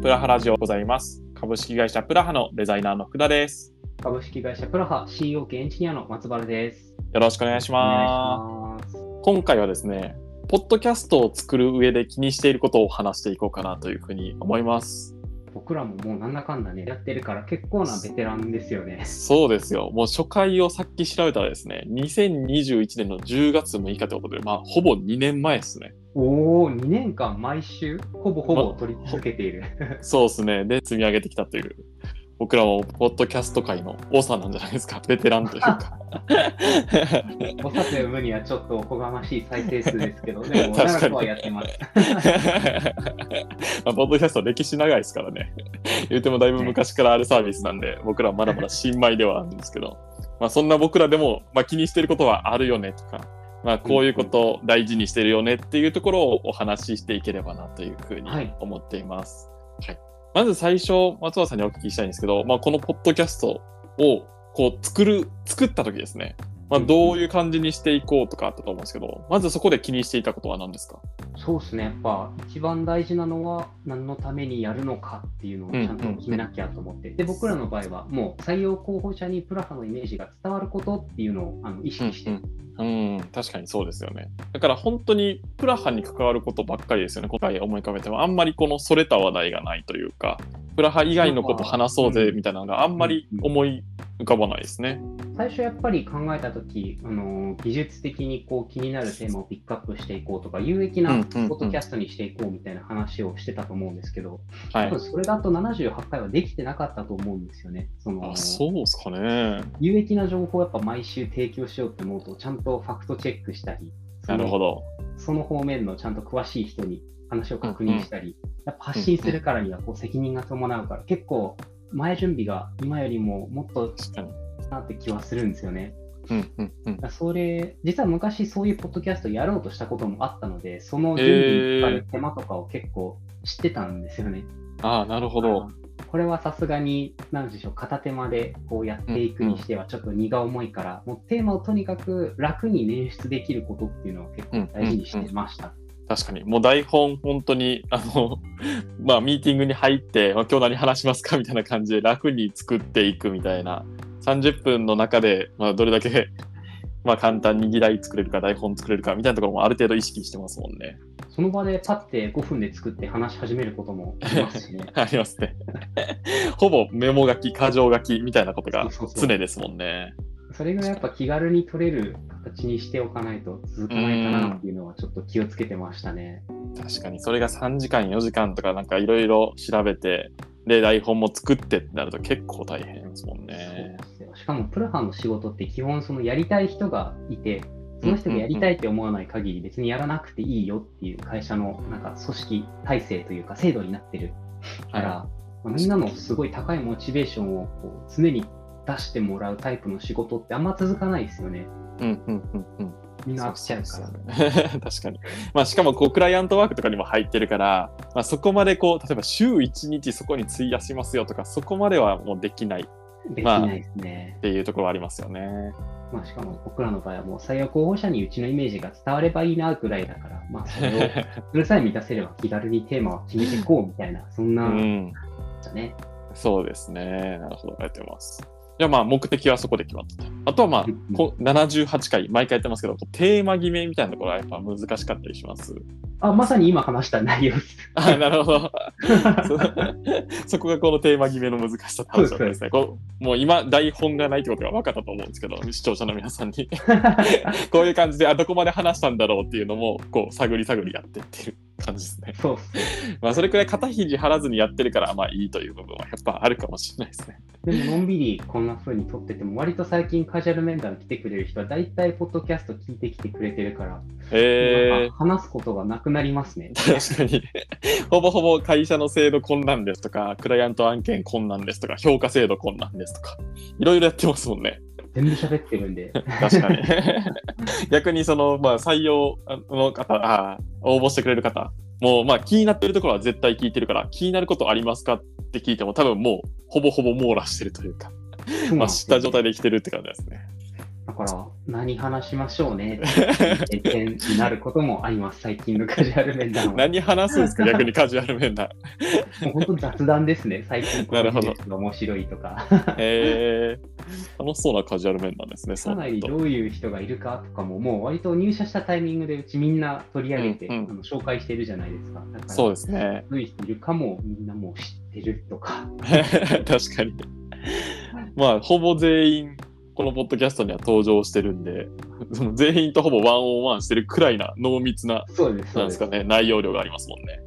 プラハラジオございます。株式会社プラハのデザイナーの福田です。株式会社プラハ CEO 兼エンジニアの松原です。よろしくお願いします。今回はですね、ポッドキャストを作る上で気にしていることを話していこうかなというふうに思います。僕らももうなんだかんだね、やってるから結構なベテランですよね。そうですよ。もう初回をさっき調べたらですね、2021年の10月6日ということで、まあ、ほぼ2年前ですね。おお、2年間毎週、ほぼほぼ取り続けている。そうですね。で、積み上げてきたという、僕らもポッドキャスト界の王さんなんじゃないですか。ベテランというか。おさと読むにはちょっとおこがましい再生数ですけど、でも 長くはやってます。まあ、ポッドキャスト歴史長いですからね。言うてもだいぶ昔からあるサービスなんで、僕らはまだまだ新米ではあるんですけど、まあ、そんな僕らでも、まあ、気にしてることはあるよねとか、まあ、こういうことを大事にしてるよねっていうところをお話ししていければなというふうにはい。思っています。はい。まず最初、松原さんにお聞きしたいんですけど、まあ、このポッドキャストをこう作る、作った時ですね、まあ、どういう感じにしていこうとかあったと思うんですけど、まずそこで気にしていたことは何ですか？そうですね、やっぱ一番大事なのは何のためにやるのかっていうのをちゃんと決めなきゃと思って、で僕らの場合はもう採用候補者にプラハのイメージが伝わることっていうのをあの意識して、うん、うん、確かにそうですよね。だから本当にプラハに関わることばっかりですよね。今回思い浮かべても、あんまりこのそれた話題がないというか、プラハ以外のこと話そうぜみたいなのがあんまり思い浮かばないですね。最初やっぱり考えた時あの技術的にこう気になるテーマをピックアップしていこうとか有益なうんうんうんポッドキャストにしていこうみたいな話をしてたと思うんですけど、はい多分。それだと78回はできてなかったと思うんですよね。そのあ、そうですかね。有益な情報をやっぱ毎週提供しようって思うとちゃんとファクトチェックしたりなるほど。その方面のちゃんと詳しい人に話を確認したり、やっぱ発信するからにはこう責任が伴うから、結構前準備が今よりももっと。なって気はするんですよね。うんうんうん。それ、実は昔そういうポッドキャストやろうとしたこともあったので、その準備にかかる手間とかを結構知ってたんですよね。ああ、なるほど。これはさすがに、なんでしょう、片手間でこうやっていくにしてはちょっと荷が重いから、もうテーマをとにかく楽に捻出できることっていうのを結構大事にしてました。確かに。もう台本、本当に、あの、まあ、ミーティングに入って、まあ、今日何話しますか？みたいな感じで楽に作っていくみたいな。30分の中で、まあ、どれだけ、まあ、簡単に議題作れるか、台本作れるか、みたいなところもある程度意識してますもんね。その場でパッて5分で作って話し始めることもありますしね。ありますね。ほぼメモ書き、箇条書きみたいなことがそうそうそう常ですもんね。それぐらいやっぱ気軽に取れる形にしておかないと続かないかなっていうのはちょっと気をつけてましたね。確かに、それが3時間、4時間とかなんかいろいろ調べて、で、台本も作ってってなると結構大変ですもんね。しかもプラハの仕事って基本そのやりたい人がいて、その人がやりたいって思わない限り別にやらなくていいよっていう会社のなんか組織体制というか制度になってるから、はまあみんなのすごい高いモチベーションをこう常に出してもらうタイプの仕事ってあんま続かないですよね。い。うんうんうんうん。みんな飽きちゃうから。そうですよね 確かに。まあ、しかもこうクライアントワークとかにも入ってるから、まあ、そこまでこう例えば週1日そこに費やしますよとかそこまではもうできないっできないですね。ていうところはありますよね。まあ、しかも僕らの場合はもう採用候補者にうちのイメージが伝わればいいなぐらいだから、まあ、それをそれさえ満たせれば気軽にテーマを決めていこうみたいな、そんうな、ん、だね。そうですね。なるほど、ありがとうございます。じゃあまあ目的はそこで決まったと。あとはまあうんこ78回、毎回やってますけど、テーマ決めみたいなところはやっぱ難しかったりします。あ、まさに今話した内容です。あなるほど。そ そこがこのテーマ決めの難しさっですね。こうもう今、台本がないってことが分かったと思うんですけど、視聴者の皆さんに。こういう感じで、あ、どこまで話したんだろうっていうのも、こう、探り探りやってってる感じですね。そう。まあ、それくらい肩肘張らずにやってるから、まあいいという部分はやっぱあるかもしれないですね。でも、のんびりこんな風に撮ってても、割と最近カジュアル面談来てくれる人は、大体、ポッドキャスト聞いてきてくれてるから、えなんか話すことがなくなりますね。ー、確かに。ほぼほぼ会社の制度困難ですとか、クライアント案件困難ですとか、評価制度困難ですとか、いろいろやってますもんね。全部喋ってるんで。確かに。逆にその、まあ、採用の方、あ応募してくれる方、もう、まあ、気になってるところは絶対聞いてるから、気になることありますかって聞いても、多分もう、ほぼほぼ網羅してるというか、まあ、知った状態で来てるって感じですね。だから、何話しましょうねってになることもあります、最近のカジュアル面談は。何話すんですか 逆にカジュアル面談。もう本当雑談ですね、最近このニュースが面白いとか。へえ楽しそうなカジュアル面談ですね、そかうなりどういう人がいるかとかも、もう割と入社したタイミングでうちみんな取り上げて、うんうんあの紹介してるじゃないですか。だからそうですね。どういう人いるかもみんなもう知ってるとか。確かに。まあ、ほぼ全員、このポッドキャストには登場してるんで、その全員とほぼワンオンワンしてるくらいな濃密な、そうです、そうですす。なんでかね、内容量がありますもんね。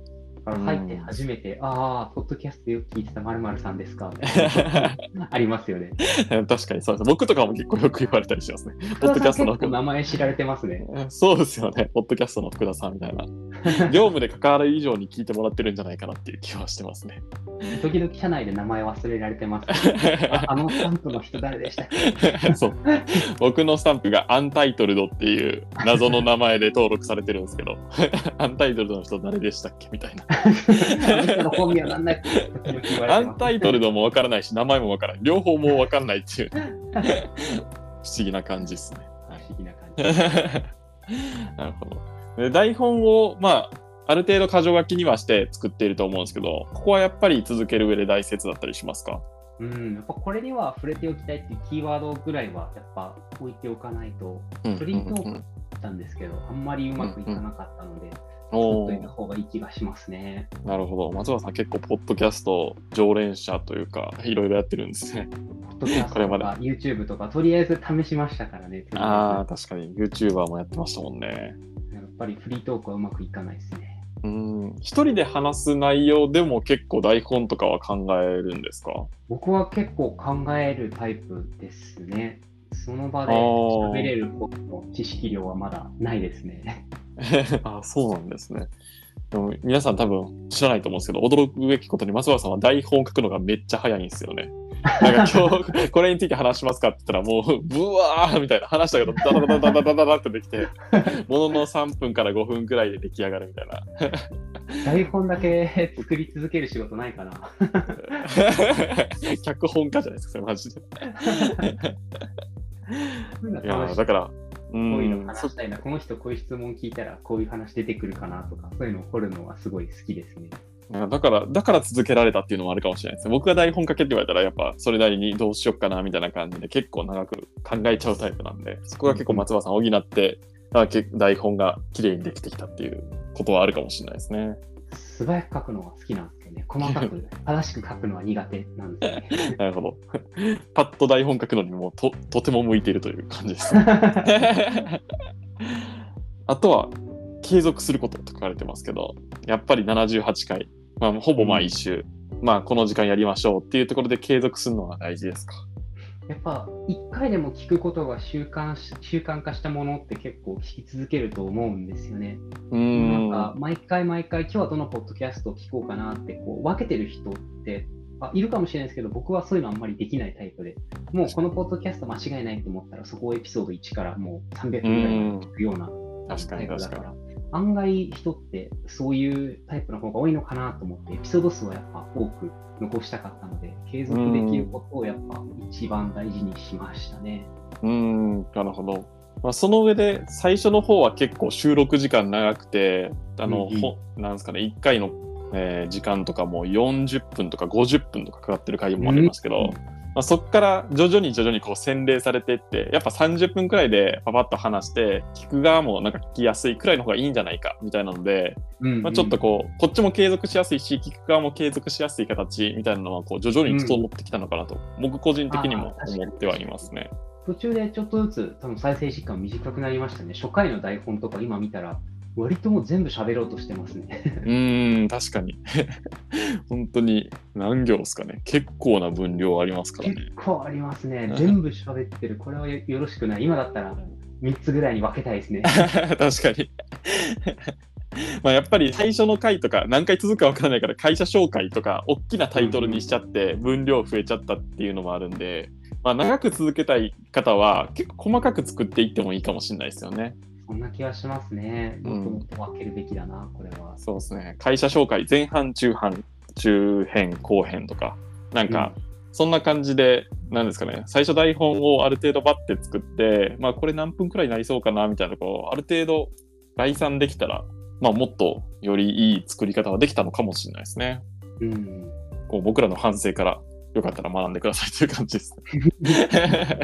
入って初めて、ああ、ポッドキャストよく聞いてたまるさんですか ありますよね。確かにそうです。僕とかも結構よく言われたりしますね。ポッドキャストの名前知られてますね。そうですよね。ポッドキャストの福田さんみたいな。業務で関わる以上に聞いてもらってるんじゃないかなっていう気はしてますね。時々社内で名前忘れられてます。ああのスタンプの人誰でしたっけ？そう僕のスタンプがアンタイトルドっていう謎の名前で登録されてるんですけど、アンタイトルドの人誰でしたっけ？みたいな。あの本名なんだっけアンタイトルドもわからないし、名前もわからない。両方もわかんないっていう 不思議な感じですね。不思議な感じ。なるほど。で台本を、まあ、ある程度箇条書きにはして作っていると思うんですけど、ここはやっぱり続ける上で大切だったりしますか？うん、やっぱこれには触れておきたいっていうキーワードぐらいはやっぱ置いておかないとフリートークうんしたんですけど、あんまりうまくいかなかったので、おー作っといた方がいい気がしますね。なるほど。松原さん結構、ポッドキャスト常連者というか、いろいろやってるんですね。ポッドキャストこれまでとか YouTube とか、とりあえず試しましたからね。ああ、あ確かに YouTuber もやってましたもんね。やっぱりフリートークはうまくいかないですね。うん。一人で話す内容でも結構台本とかは考えるんですか？僕は結構考えるタイプですね。その場で喋れるほどの知識量はまだないですね。あそうなんですね。でも皆さん多分知らないと思うんですけど、驚くべきことに松原さんは台本書くのがめっちゃ早いんですよね。なんか今日 これについて話しますかって言ったらもうブワーみたいな話したけどダダダダダダダダってできてものの3分から5分くらいで出来上がるみたいな。台本だけ作り続ける仕事ないかな。脚本家じゃないですか、それマジで。いやだから、うこういうのん、話したいな、この人こういう質問聞いたらこういう話出てくるかなとか、そういうのを掘るのはすごい好きですね。だから、だから続けられたっていうのもあるかもしれないですね。僕が台本書けって言われたら、やっぱそれなりにどうしよっかなみたいな感じで結構長く考えちゃうタイプなんで、そこが結構松葉さんを補って、台本が綺麗にできてきたっていうことはあるかもしれないですね。素早く書くのが好きなんですね、細かく、正しく書くのは苦手なんですよね。なるほど。パッと台本書くのにもと とても向いているという感じですね。あとは、継続することと書かれてますけど、やっぱり78回、まあ、ほぼ毎週、まあ、この時間やりましょうっていうところで継続するのが大事ですか。やっぱ一回でも聞くことが習慣し習慣化したものって結構聞き続けると思うんですよね。うーん。なんか毎回毎回今日はどのポッドキャストを聞こうかなってこう分けてる人ってあいるかもしれないですけど僕はそういうのあんまりできないタイプでもうこのポッドキャスト間違いないと思ったらそこをエピソード1からもう300分ぐらい聞くようなタイプだから案外人ってそういうタイプの方が多いのかなと思ってエピソード数はやっぱ多く残したかったので継続できることをやっぱ一番大事にしましたね。うーん、なるほど。まあ、その上で、最初の方は結構収録時間長くて、あの、うんなんですかね、1回の、えー時間とかも40分とか50分とかかかってる回もありますけど、うんまあ、そこから徐々に徐々にこう洗礼されていって、やっぱ30分くらいでパパッと話して、聞く側もなんか聞きやすいくらいの方がいいんじゃないかみたいなので、うんまあ、ちょっとこう、こっちも継続しやすいし、聞く側も継続しやすい形みたいなのは、こう、徐々に整ってきたのかなと、僕個人的にも思ってはいますね。途中でちょっとずつ多分再生時間短くなりましたね。初回の台本とか今見たら割ともう全部喋ろうとしてますね。うーん、確かに。本当に何行ですかね。結構な分量ありますからね。結構ありますね。全部喋ってる。これはよよろしくない。今だったら3つぐらいに分けたいですね。確かに。まあやっぱり最初の回とか何回続くかわからないから会社紹介とか大きなタイトルにしちゃって分量増えちゃったっていうのもあるんで、まあ、長く続けたい方は結構細かく作っていってもいいかもしれないですよね。そんな気はしますね。うんもっともっと分けるべきだな、これは。そうですね。会社紹介前半中半中編後編とかなんかそんな感じで、なんですかね、最初台本をある程度バッて作って、まあこれ何分くらいになりそうかなみたいなこう、ある程度概算できたら、まあもっとよりいい作り方はできたのかもしれないですね。うん。こう僕らの反省からよかったら学んでくださいという感じですね。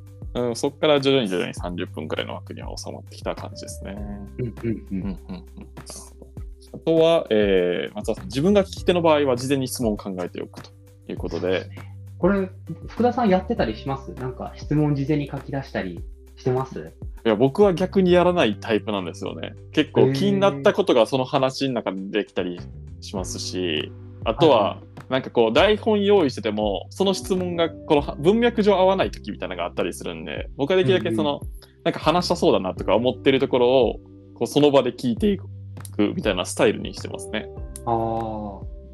うん、そこから徐々に徐々に30分くらいの枠には収まってきた感じですね。うんうんううんんうんうん。なるほどあとは、えー松田さん、自分が聞き手の場合は事前に質問を考えておくということで、これ、福田さんやってたりします？なんか質問事前に書き出したりしてます？いや僕は逆にやらないタイプなんですよね。結構気になったことがその話の中でできたりしますし、あとはは、なんかこう台本用意してても、その質問がこの文脈上合わない時みたいなのがあったりするんで、僕はできるだけその、なんか話したそうだなとか思ってるところを、こうその場で聞いていくみたいなスタイルにしてますね。ああ、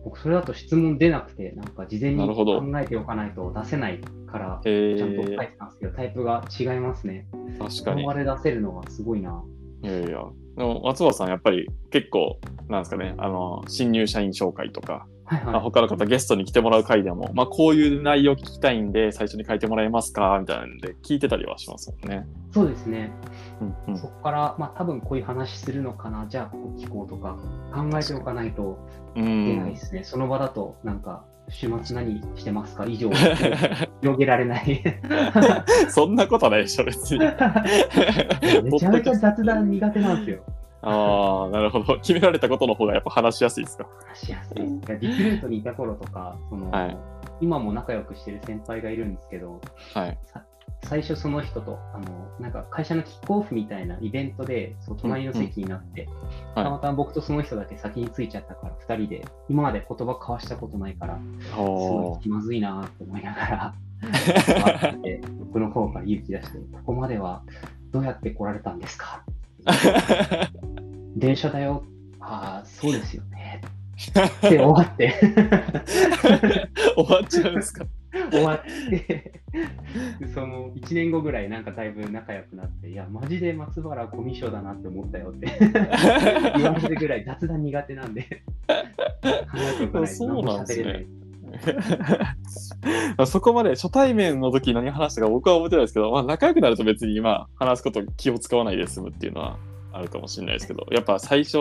僕それだと質問出なくて、なんか事前に考えておかないと出せないから、えちゃんと書いー、てたんですけど、タイプが違いますね。確かにで出せるのはすごいな。いやいや。でも松原さん、やっぱり結構、なんですかね、あの、新入社員紹介とか、はいはい。まあ、他の方ゲストに来てもらう回でも、まあ、こういう内容聞きたいんで、最初に書いてもらえますか？みたいなんで、聞いてたりはしますもんね。そうですね。うんうんそこから、まあ多分こういう話するのかな、じゃあここ聞こうとか考えておかないとう出ないんで。すね。その場だと、なんか、週末何してますか？以上、広げられない。そんなことないでしょ、別に。めちゃめちゃ雑談苦手なんですよ。ああ、なるほど。決められたことの方がやっぱ話しやすいですか？話しやすいリクルートにいた頃とか、そのはい今も仲良くしてる先輩がいるんですけど、はい。最初その人と、あの、なんか会社のキックオフみたいなイベントで、そう隣の席になって、たまたま僕とその人だけ先に着いちゃったから、二人で、今まで言葉交わしたことないから、すごおい気まずいなと思いながら、僕の方から勇気出して、ここまではどうやって来られたんですか？ー 電車だよ。ああ、そうですよね。で終わって、終わっちゃうんですか？終わって、その1年後ぐらいなんかだいぶ仲良くなって、いや、マジで松原コミュ障だなって思ったよって 言われるぐらい雑談苦手なんで、考えておかないとそう何もなんですね喋れない。そこまで初対面の時何話したか僕は覚えてないですけど、まあ、仲良くなると別に今話すこと気を使わないで済むっていうのはあるかもしれないですけどやっぱ最初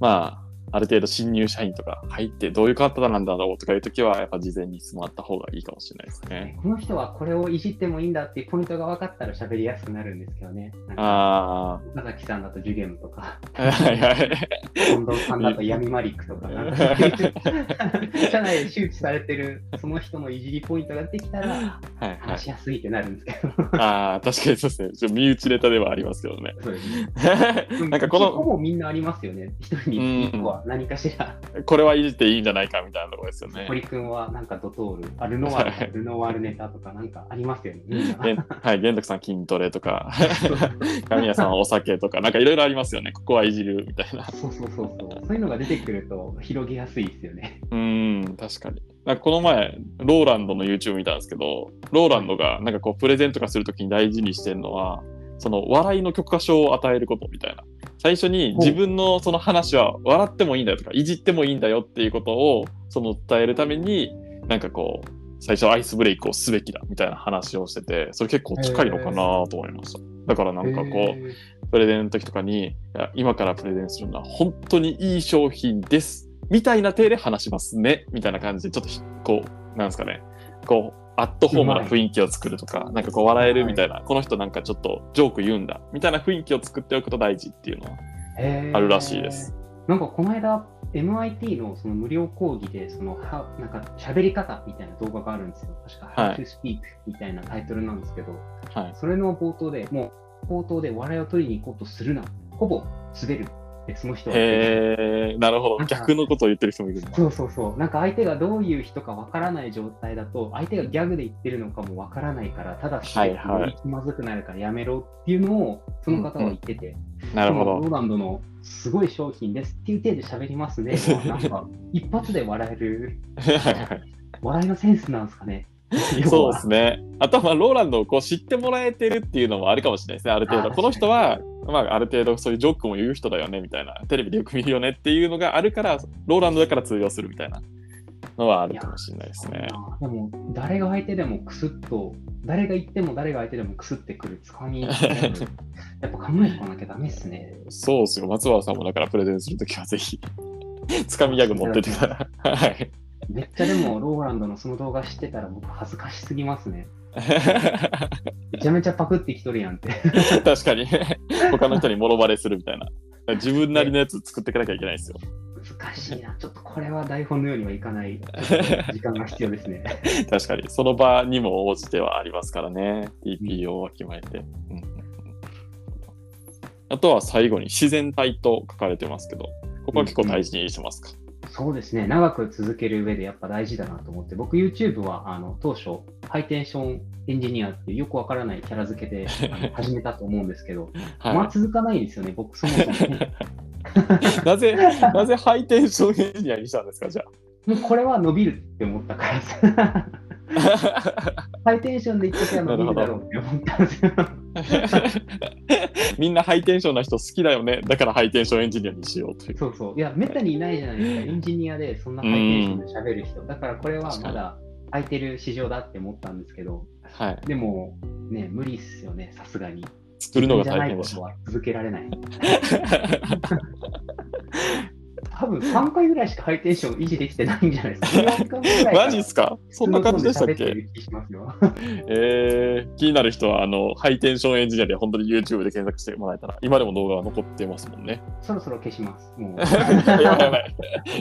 まあある程度新入社員とか入ってどういう方なんだろうとかいう時はやっぱ事前に済まった方がいいかもしれないですね。この人はこれをいじってもいいんだっていうポイントが分かったら喋りやすくなるんですけどね。なんかあ岡崎さんだとジュゲムとか、あ、はいはい。近藤さんだと闇マリックとか、社内で周知されてるその人のいじりポイントができたら、話しやすいってなるんですけど。ああ、確かにそうですね。ちょっと身内ネタではありますけどね。そうですね。なんかこほの、ぼみんなありますよね。一人には何かしら。これはいじっていいんじゃないかみたいなところですよね。堀君はなんかドトール、あルノワール、ルノワールネタとかなんかありますよね。はい、玄徳さん筋トレとか、神谷さんはお酒とか、なんかいろいろありますよね。ここはいじるみたいな。そうそうそうそう。そういうのが出てくると広げやすいですよね。うーん、確かに。なんかこの前、ローランドの YouTube 見たんですけど、ローランドがなんかこうプレゼントとかするときに大事にしてるのは、その笑いの許可証を与えることみたいな。最初に自分のその話は笑ってもいいんだよとか、いじってもいいんだよっていうことをその伝えるために、なんかこう、最初アイスブレイクをすべきだみたいな話をしてて、それ結構近いのかなと思いました。だからなんかこう、へープレゼンの時とかに、いや今からプレゼンするのは本当にいい商品です。みたいな体で話しますね。みたいな感じで、ちょっとひこう、なんですかね。こう、アットホームな雰囲気を作るとか、なんかこう笑えるみたいな、この人なんかちょっとジョーク言うんだ。みたいな雰囲気を作っておくと大事っていうのはあるらしいです。なんかこの間、MIT のその無料講義で、そのはなんか喋り方みたいな動画があるんですよ。確か、はい How to Speak みたいなタイトルなんですけど、はい。それの冒頭でもう、冒頭で笑いを取りに行こうとするな。ほぼ滑るその人はへえ、なるほど。逆のことを言ってる人もいる。そうそうそう。なんか相手がどういう人かわからない状態だと、相手がギャグで言ってるのかもわからないから、ただし、はいはいまずくなるからやめろっていうのを、その方は言ってて、なるほど。ローランドのすごい商品ですっていう体で喋りますね。なんか、一発で笑える、笑いのセンスなんですかね。そうですね。あとはまあローランドをこう知ってもらえてるっていうのもあるかもしれないですね、ある程度。この人は、まあ、ある程度そういうジョークも言う人だよねみたいな、テレビでよく見るよねっていうのがあるから、ローランドだから通用するみたいなのはあるかもしれないですね。でも、誰が相手でもクスッと、誰が言っても誰が相手でもクスってくるつかみ、やっぱ考えておかなきゃダメっすね。そうですよ。松原さんもだからプレゼンするときはぜひ、つかみギャグ持っててください。はい。めっちゃでも、ローランドのその動画知ってたら僕恥ずかしすぎますね。めちゃめちゃパクってきとるやんって。確かに。他の人にもろバレするみたいな。自分なりのやつ作っていかなきゃいけないですよ。難しいな。ちょっとこれは台本のようにはいかない 時間が必要ですね。確かに。その場にも応じてはありますからね。TPO をわきまえて。うんあとは最後に自然体と書かれてますけど、ここは結構大事にしてますか、そうですね、長く続ける上でやっぱ大事だなと思って、僕、YouTube はあの当初、ハイテンションエンジニアっていうよくわからないキャラ付けで 始めたと思うんですけど、はいまあ続かないですよね、僕、そもそも。なぜ、なぜハイテンションエンジニアにしたんですか、じゃもうこれは伸びるって思ったからです。あ。ハイテンションで言っときゃ伸びるだろうって思ったんですよ。みんなハイテンションな人好きだよね。だからハイテンションエンジニアにしようという。そうそう。いや、めったにいないじゃないですか、エンジニアでそんなハイテンションで喋る人。だからこれはまだ空いてる市場だって思ったんですけど、はい。でも、ね、無理っすよね、さすがに。作るのが大変でした。ことは続けられない。多分3回ぐらいしかハイテンション維持できてないんじゃないですか。4回ぐらいからマジっすか？そんな感じでしたっけ？えー、気になる人は、あの、ハイテンションエンジニアで本当に YouTube で検索してもらえたら、今でも動画は残ってますもんね。そろそろ消します。もう。やばいやばい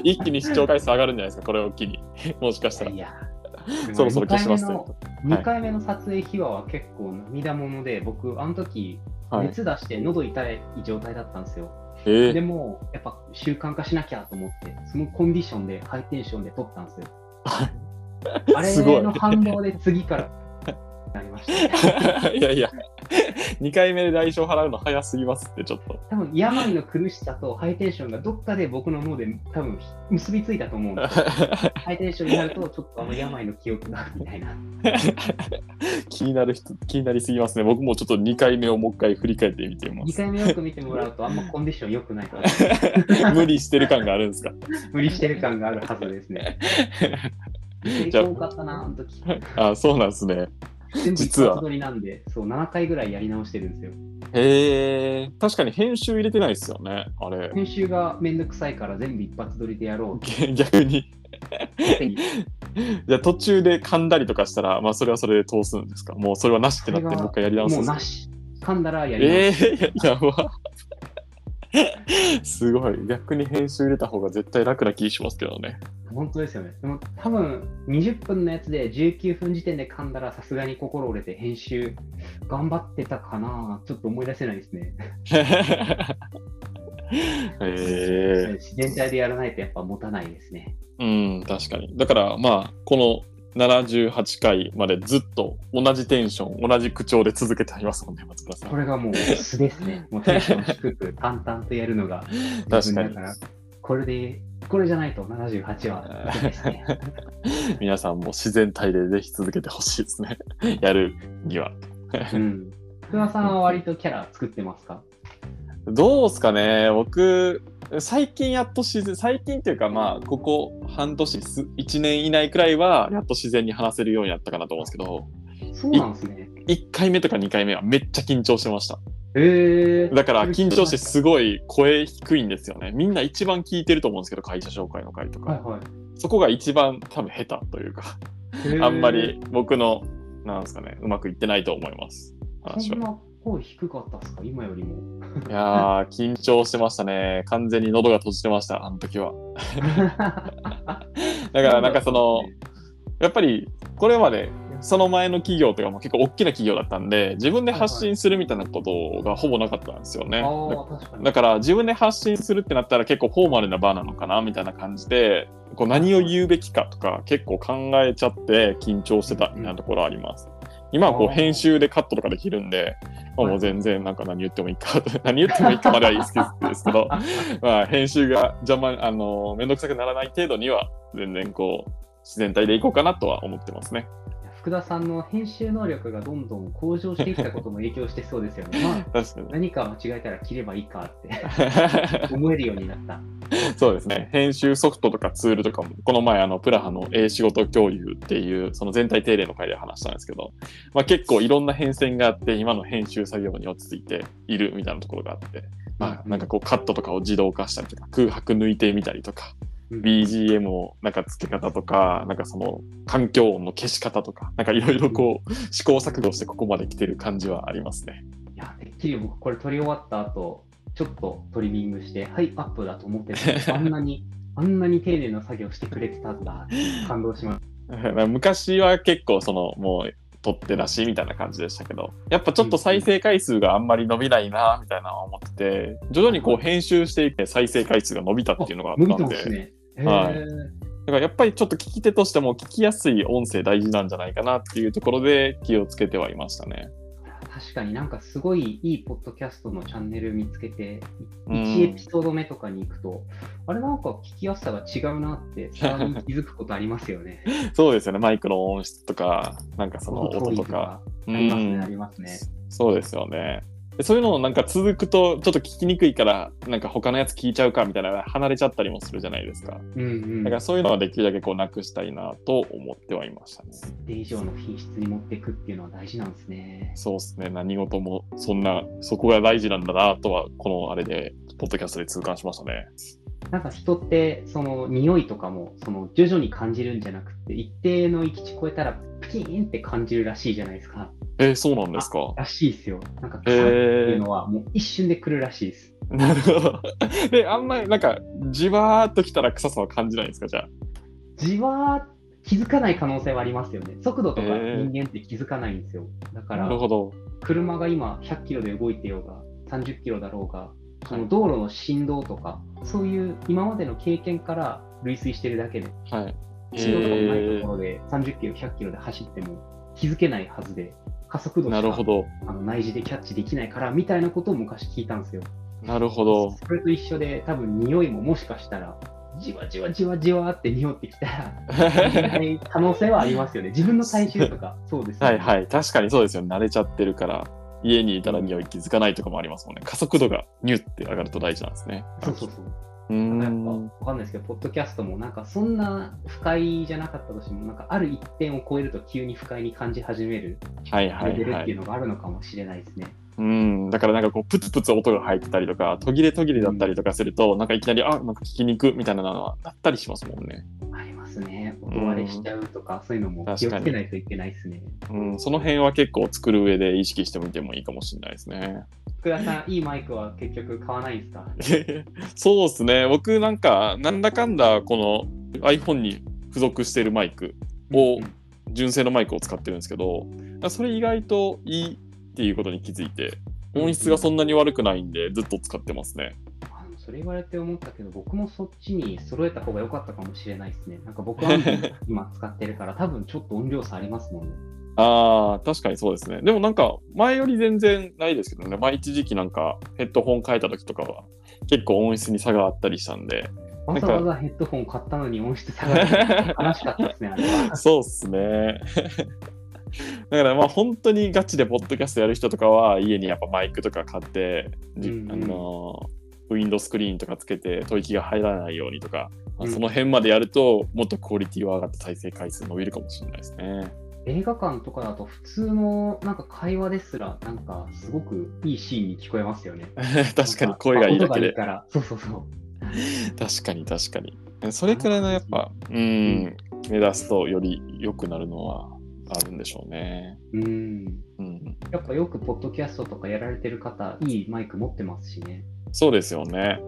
一気に視聴回数上がるんじゃないですか、これを機に。もしかしたらい。や、そろそろ消しますねと。2回目の撮影秘話は結構涙もので、僕、あの時、はい。熱出して喉痛い状態だったんですよ。えー、でも、やっぱ習慣化しなきゃと思って、そのコンディションでハイテンションで撮ったんですよ。あれの反動で次からなりました。いやいや、2回目で代償払うの早すぎますって、ちょっと。多分病の苦しさとハイテンションがどっかで僕の脳で多分結びついたと思うんで。ハイテンションになると、ちょっとあの病の記憶がみたいな。気になる人、気になりすぎますね。僕もちょっと2回目をもう一回振り返ってみてみま2す。回目よく見てもらうと、あんまコンディション良くないから、無理してる感があるんですか？無理してる感があるはずですね。成じゃあ功かったな、あの時。あ、そうなんですね。全部一実は発撮りなんで、そう、7回ぐらいやり直してるんですよ。へえ、確かに編集入れてないですよね、あれ。編集がめんどくさいから全部一発撮りでやろう って逆に。じゃあ途中で噛んだりとかしたら、まあそれはそれで通すんですか？もうそれはなしってなって、もう一回やり直すんもうですか？なし。噛んだらやりえ直す。えー、やば。すごい。逆に編集入れた方が絶対楽な気しますけどね。本当ですよね。でも多分20分のやつで19分時点で噛んだらさすがに心折れて編集頑張ってたかなちょっと思い出せないですね。ええ自然体でやらないとやっぱ持たないですね。うん、確かに。だからまあ、この78回までずっと同じテンション、同じ口調で続けてありますもんね、松倉さん。これがもう素ですね。もうテンション低く淡々とやるのが自分だから、これで、これじゃないと78はね。皆さんも自然体でぜひ続けてほしいですね。やるには。うん。福田さんは割とキャラ作ってますか？どうすかね僕、最近やっと自然、最近っていうかまあ、ここ半年す、1年以内くらいは、やっと自然に話せるようになったかなと思うんですけど、そうなんですね。1回目とか2回目はめっちゃ緊張してました。えー、だから緊張してすごい声低いんですよね。みんな一番聞いてると思うんですけど、会社紹介の回とか。はいはい。そこが一番多分下手というか、あんまり僕の、なんですかね、うまくいってないと思います。話は。そんな声低かったですか？今よりも。いやー、緊張してましたね。完全に喉が閉じてました、あの時は。だからなんかその、やっぱりこれまでその前の企業とかも結構大きな企業だったんで、自分で発信するみたいなことがほぼなかったんですよね。ああ、確かに。だから自分で発信するってなったら結構フォーマルな場なのかなみたいな感じで、こう何を言うべきかとか結構考えちゃって緊張してたみたいなところあります。今はこう編集でカットとかできるんで、まあもう全然なんか何言ってもいいか、何言ってもいいかまではいいですですけど、まあ編集が邪魔、あの、めんどくさくならない程度には全然こう自然体でいこうかなとは思ってますね。福田さんの編集能力がどんどん向上してきたことも影響してそうですよね。まあ。何か間違えたら切ればいいかって 思えるようになった。そうですね。編集ソフトとかツールとかも、この前、あの、プラハの A 仕事共有っていう、その全体定例の回で話したんですけど、まあ結構いろんな変遷があって、今の編集作業に落ち着いているみたいなところがあって、まあなんかこうカットとかを自動化したりとか、空白抜いてみたりとか、うん BGM をなんか付け方とか、なんかその環境音の消し方とか、なんかいろいろこう試行錯誤してここまで来てる感じはありますね。いや、てっきり僕、これ撮り終わった後、ちょっとトリミングして、はい、アップだと思ってた。あんなに、あんなに丁寧な作業してくれてたんだ。感動しまし 昔は結構そのもう撮ってらしみたいな感じでしたけどやっぱちょっと再生回数があんまり伸びないなみたいなのを思ってて徐々にこう編集していって再生回数が伸びたっていうのがあったんで。ね。へはいーだからやっぱりちょっと聞き手としても聞きやすい音声大事なんじゃないかなっていうところで気をつけてはいましたね。確かになんかすごいいいポッドキャストのチャンネル見つけて、うん1エピソード目とかに行くと、あれなんか聞きやすさが違うなって、さらに気づくことありますよね。そうですよねマイクの音質とかなんかその音とか。ありますね、うんありますね。そうですよね。でそういうのなんか続くとちょっと聞きにくいからなんか他のやつ聞いちゃうかみたいな離れちゃったりもするじゃないですか。うんうん。だからそういうのはできるだけこうなくしたいなと思ってはいましたね。一定以上の品質に持っていくっていうのは大事なんですね。そうですね。何事もそんな、そこが大事なんだなとは、このあれで、ポッドキャストで痛感しましたね。なんか人って、その匂いとかも、その徐々に感じるんじゃなくて、一定の域値超えたら、ピーンって感じるらしいじゃないですか。えーそうなんですか？らしいですよ。なんか、臭いっていうのは、もう一瞬で来るらしいです。なるほど。で、あんまりなんか、じわーっときたら臭さは感じないんですか？じゃあ。じわー気づかない可能性はありますよね。速度とかえー人間って気づかないんですよ。だからなる、ほど。車が今100キロで動いてようが、30キロだろうが、その道路の振動とか、そういう今までの経験から類推してるだけで、はい。振動とかもないとえころで30キロ、100キロで走っても気づけないはずで、加速ー、度しかなるほど。あの内耳でキャッチできないからみたいなことを昔聞いたんですよ。なるほど。それと一緒で、多分匂いももしかしたら、じわじわじわじわって匂ってきたら、可能性はありますよね。自分の体臭とか、そうですよね。はいはい。確かにそうですよね。慣れちゃってるから、家にいたら匂い気づかないとかもありますもんね。加速度がニュって上がると大事なんですね。そうそうそう。うーやっん。ぱわかんないですけど、ポッドキャストもなんかそんな不快じゃなかったとしても、なんかある一点を超えると急に不快に感じ始めるはいはいはいレベルっていう。のがあるのかもしれないですね。うん、だからなんかこう、プツプツ音が入ってたりとか、途切れ途切れだったりとかすると、なんかいきなり、あ、なんか聞きにくみたいなのはなったりしますもんね。ありますね。音割れしちゃうとか、そういうのも気をつけないといけないですね。うん、その辺は結構作る上で意識してみてもいいかもしれないですね。福田さん、いいマイクは結局買わないんですか？そうですね。僕なんか、なんだかんだこの iPhone に付属してるマイクをうん純正のマイクを使ってるんですけど、それ意外といいっていうことに気づいて、音質がそんなに悪くないんで、ずっと使ってますね。それ言われて思ったけど、僕もそっちに揃えた方が良かったかもしれないですね。なんか僕は 今使ってるから、多分ちょっと音量差ありますもんね。ああ、確かにそうですね。でもなんか、前より全然ないですけどね。まあ一時期なんか、ヘッドホン変えた時とかは、結構音質に差があったりしたんで、わざわざヘッドホン買ったのに音質下がる。悲しかったですね、あれは。そうっすね。だからまあ本当にガチでポッドキャストやる人とかは家にやっぱマイクとか買って、じうんうんあのウィンドスクリーンとかつけて吐息が入らないようにとか、その辺までやるともっとクオリティは上がって再生回数伸びるかもしれないですね。映画館とかだと普通のなんか会話ですら、なんかすごくいいシーンに聞こえますよね。確かに声がいいだけで。音がから。そうそうそう。確かに確かに。それくらいのやっぱ、うん、目指すとより良くなるのはあるんでしょうね。うん。うん、やっぱよくポッドキャストとかやられてる方、いいマイク持ってますしね。そうですよね。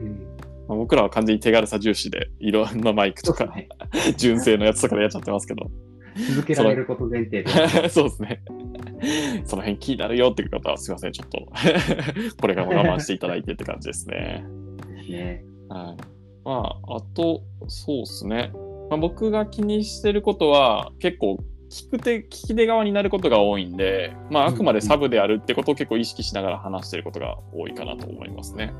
うん。まあ僕らは完全に手軽さ重視でいろんなマイクとか、ね。純正のやつとかでやっちゃってますけど。続けられること前提で。そうですね。その辺気になるよっていう方はすいません、ちょっと これからも我慢していただいてって感じですね。ですね。はい。まあ、あと、そうですね。まあ、僕が気にしてることは結構聞く手、聞き手側になることが多いんで、まあ、あくまでサブであるってことを結構意識しながら話してることが多いかなと思いますね。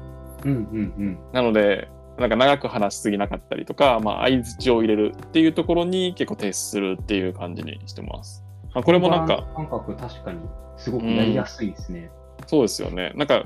うんうんなので、なんか長く話しすぎなかったりとか、まあ、相づちを入れるっていうところに結構徹するっていう感じにしてます。まあ、これもなんか、感覚確かにすごくやりやすいですね。そうですよね。なんか、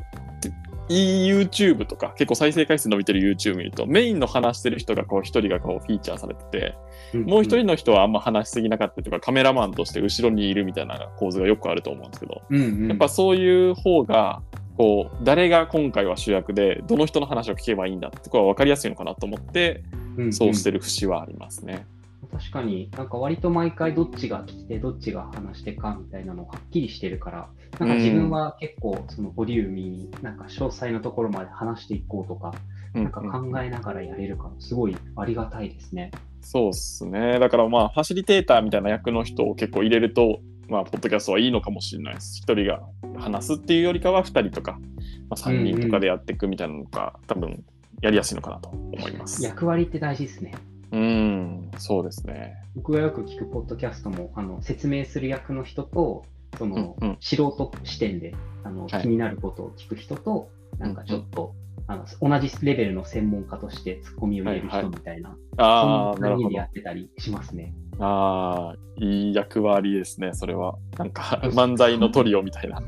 いい YouTube とか、結構再生回数伸びてる YouTube 見ると、メインの話してる人がこう一人がこうフィーチャーされてて、もう一人の人はあんま話しすぎなかったりとか、カメラマンとして後ろにいるみたいな構図がよくあると思うんですけど、うんうんやっぱそういう方が、こう、誰が今回は主役で、どの人の話を聞けばいいんだってこれは分かりやすいのかなと思って、うんうんそうしてる節はありますね。確かになんか割と毎回どっちが聞いてどっちが話してかみたいなのがはっきりしてるからなんか自分は結構そのボリューミーになんか詳細なところまで話していこうとかうんなんか考えながらやれるからすごいありがたいですね。そうですね。だからまあ、ファシリテーターみたいな役の人を結構入れると、まあ、ポッドキャストはいいのかもしれないです。一人が話すっていうよりかは、二人とか、まあ、三人とかでやっていくみたいなのが、多分やりやすいのかなと思います。役割って大事ですね。うん、そうですね。僕がよく聞くポッドキャストもあの説明する役の人とその、うんうん素人視点であの、はい気になることを聞く人となんかちょっと、あの同じレベルの専門家としてツッコミを入れるはいはい人みたいな、ああ、そんな感じでや。ってたりしますね。ああ、いい役割ですね、それは。なんか、漫才のトリオみたいな。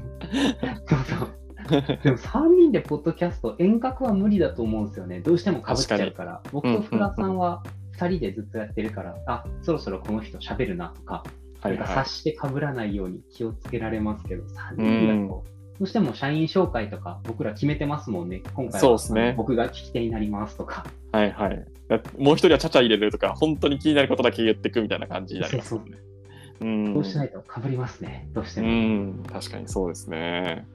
そうそう。でも3人でポッドキャスト、遠隔は無理だと思うんですよね。どうしてもかぶっちゃうから。僕と福田さんは2人でずっとやってるから、あそろそろこの人喋るなとか、はいはい察。して被らないように気をつけられますけど、3人だと、どうしても社員紹介とか僕ら決めてますもんね。今回はそうっすね僕が聞き手になりますとか。はいはい。だもう一人はちゃちゃ入れるとか、本当に気になることだけ言っていくみたいな感じになりますね。うんそうしないと被りますね。どうしてうも。ん、確かにそうですね。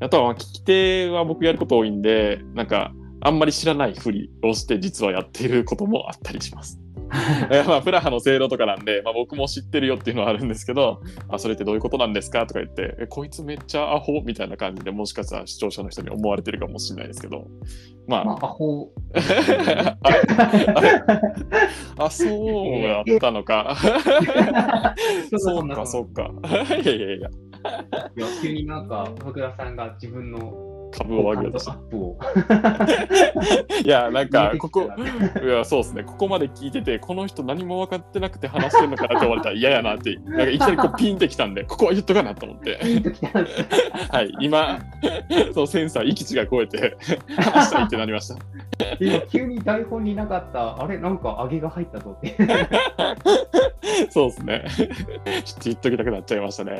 あとは、まあ聞き手は僕やること多いんで、なんか、あんまり知らないふりをして実はやっていることもあったりします。えまあ、プラハの正路とかなんで、まあ、僕も知ってるよっていうのはあるんですけど、あそれってどういうことなんですかとか言って、えこいつめっちゃアホみたいな感じでもしかしたら視聴者の人に思われてるかもしれないですけど、まあ、まあ、アホ。あそうやったのか。そうか、そうか。いやいやいや、急になんか、福田さんが自分の株を上げた。いや、なんか、ここ、いや、そうですね。ここまで聞いてて、この人何も分かってなくて話してるのかなって言われたら嫌やなって、なんかいきなりこうピンってきたんで、ここは言っとかなと思って。はい、今、そう、センサー、域値が超えて、話したいってなりました。今急に台本になかった、あれなんか揚げが入ったぞって。そうですね。ちょっと言っときたくなっちゃいましたね。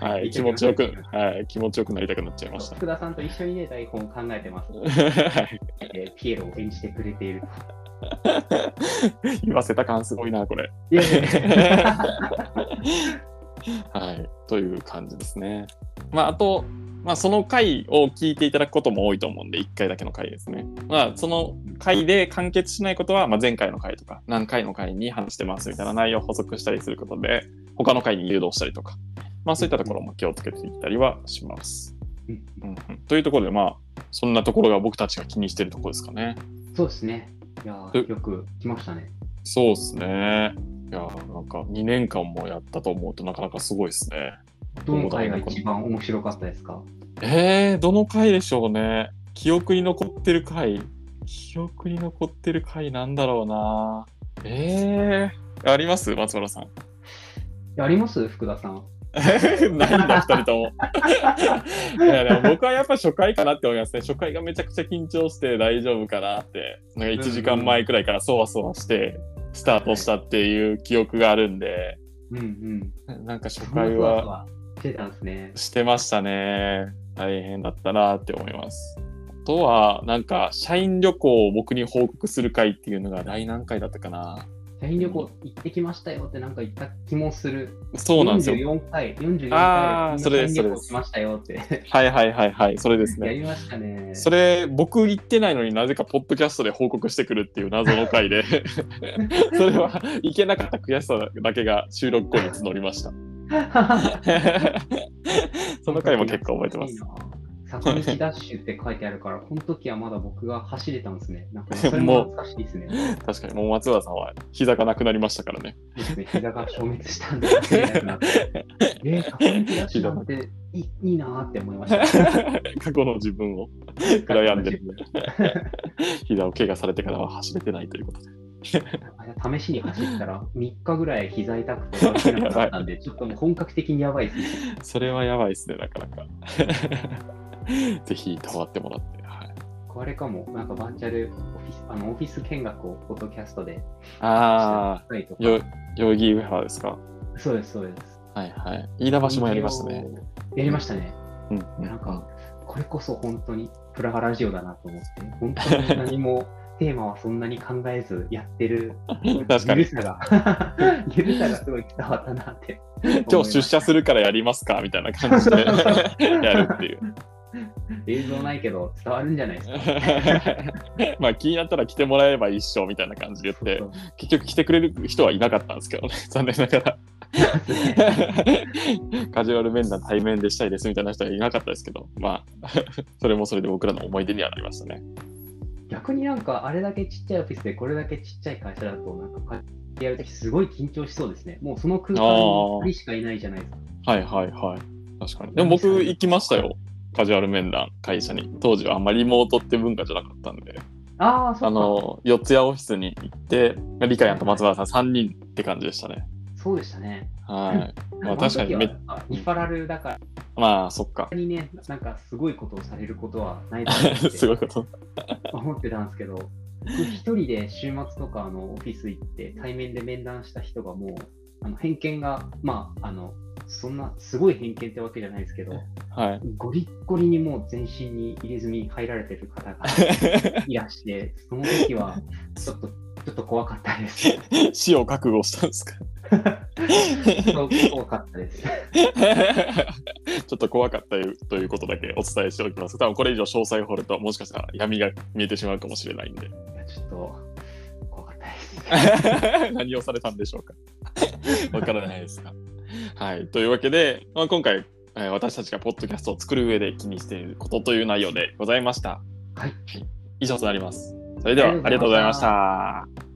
はい、気持ちよく、はい、気持ちよくなりたくなっちゃいました。福田さんと一緒にね、台本を考えてます。は いえーピエロを演じてくれている。言わせた感すごいな、これ。いやいやいや はい、という感じですね。まあ、あと、まあ、その回を聞いていただくことも多いと思うんで、1回だけの回ですね。まあ、その回で完結しないことは、まあ、前回の回とか、何回の回に話してますみたいな内容を補足したりすることで、他の回に誘導したりとか、まあ、そういったところも気をつけていったりはします。うんうんうん、というところで、まあ、そんなところが僕たちが気にしてるところですかね。そうですね。いやえ？ーよく来ましたね。そうですね。いやー、なんか2年間もやったと思うとなかなかすごいですね。どの回が一番面白かったですか？えー、どの回でしょうね。記憶に残ってる回。記憶に残ってる回なんだろうな。えー、あります？松原さん。あります？福田さん。ないんだ、二人とも。いやでも僕はやっぱ初回かなって思いますね。初回がめちゃくちゃ緊張して大丈夫かなって。なんか1時間前くらいからそわそわして、スタートしたっていう記憶があるんで、うんうん。なんか初ふ回はしてたんですね。してましたね。大変だったなって思います。あとは、なんか、社員旅行を僕に報告する会っていうのが第何回だったかな。社員旅行行ってきましたよってなんか言った気もする。そうなんですよ。44回、44あー回、それです社員旅行しましたよって。はいはいはいはい、それですね。やりましたね。それ、僕言ってないのになぜかポッドキャストで報告してくるっていう謎の回で、それは、いけなかった悔しさだけが収録後に募りました。その回も結構覚えてます。坂道ダッシュって書いてあるから、この時はまだ僕が走れたんですね。なんか それも懐かしいですね。確かに、もう松浦さんは膝がなくなりましたからね。ですね膝が消滅したんで。えー、坂道ダッシュなんていいいいなーって思いました。過去の自分を羨んでる膝を怪我されてからは走れてないということで。試しに走ったら3日ぐらい膝痛くてなくなったんで、ちょっと本格的にやばいですね。それはやばいですね、なかなか。ぜひいたわってもらって。はい、これかも、なんかバーチャルオフィスあのオフィス見学をポッドキャストでああ、よ、代々木上原ですか？そうです、そうです。はいはい。飯田橋もやりましたね。。やりましたね。うん、うん。なんか、これこそ本当にプラハラジオだなと思って、本当に何も テーマはそんなに考えずやってる、確かにゆるさが、ゆるさがすごい伝わったなって。今日出社するからやりますか？みたいな感じでやるっていう。映像ないけど伝わるんじゃないですか？まあ気になったら来てもらえれば一緒みたいな感じで言って結局来てくれる人はいなかったんですけどね、残念ながら。カジュアル面談対面でしたいですみたいな人はいなかったですけど、まあ、それもそれで僕らの思い出にはなりましたね。逆になんかあれだけちっちゃいオフィスでこれだけちっちゃい会社だとなんかやるときすごい緊張しそうですね。もうその空間に2人しかいないじゃないですか。はいはいはい。確かに。でも僕行きましたよ。カジュアル面談、会社に。当時はあんまりリモートって文化じゃなかったんで。ああ、の、四谷オフィスに行って、リカヤンと松原さん3人って感じでしたね。そうでしたね。はい。まあの確かにめ時はなんかリファラルだから、まあそっか。にね、なんかすごいことをされることはないだろうって すごいこと。思ってたんですけど、僕一人で週末とかあのオフィス行って対面で面談した人がもうあの偏見が、まあ、あのそんなすごい偏見ってわけじゃないですけど、はい。ゴリッゴリにもう全身に入れ墨入られてる方が いらして、その時はちょっと、ちょっと怖かったです。死を覚悟したんですか？怖かったです。ちょっと怖かったということだけお伝えしておきます。多分これ以上詳細を掘ると、もしかしたら闇が見えてしまうかもしれないんで。いやちょっと怖かったです。何をされたんでしょうか？わからないですが。はい。というわけで、まあ、今回、えー私たちがポッドキャストを作る上で気にしていることという内容でございました。はい。以上となります。それでは、ありがとうございました。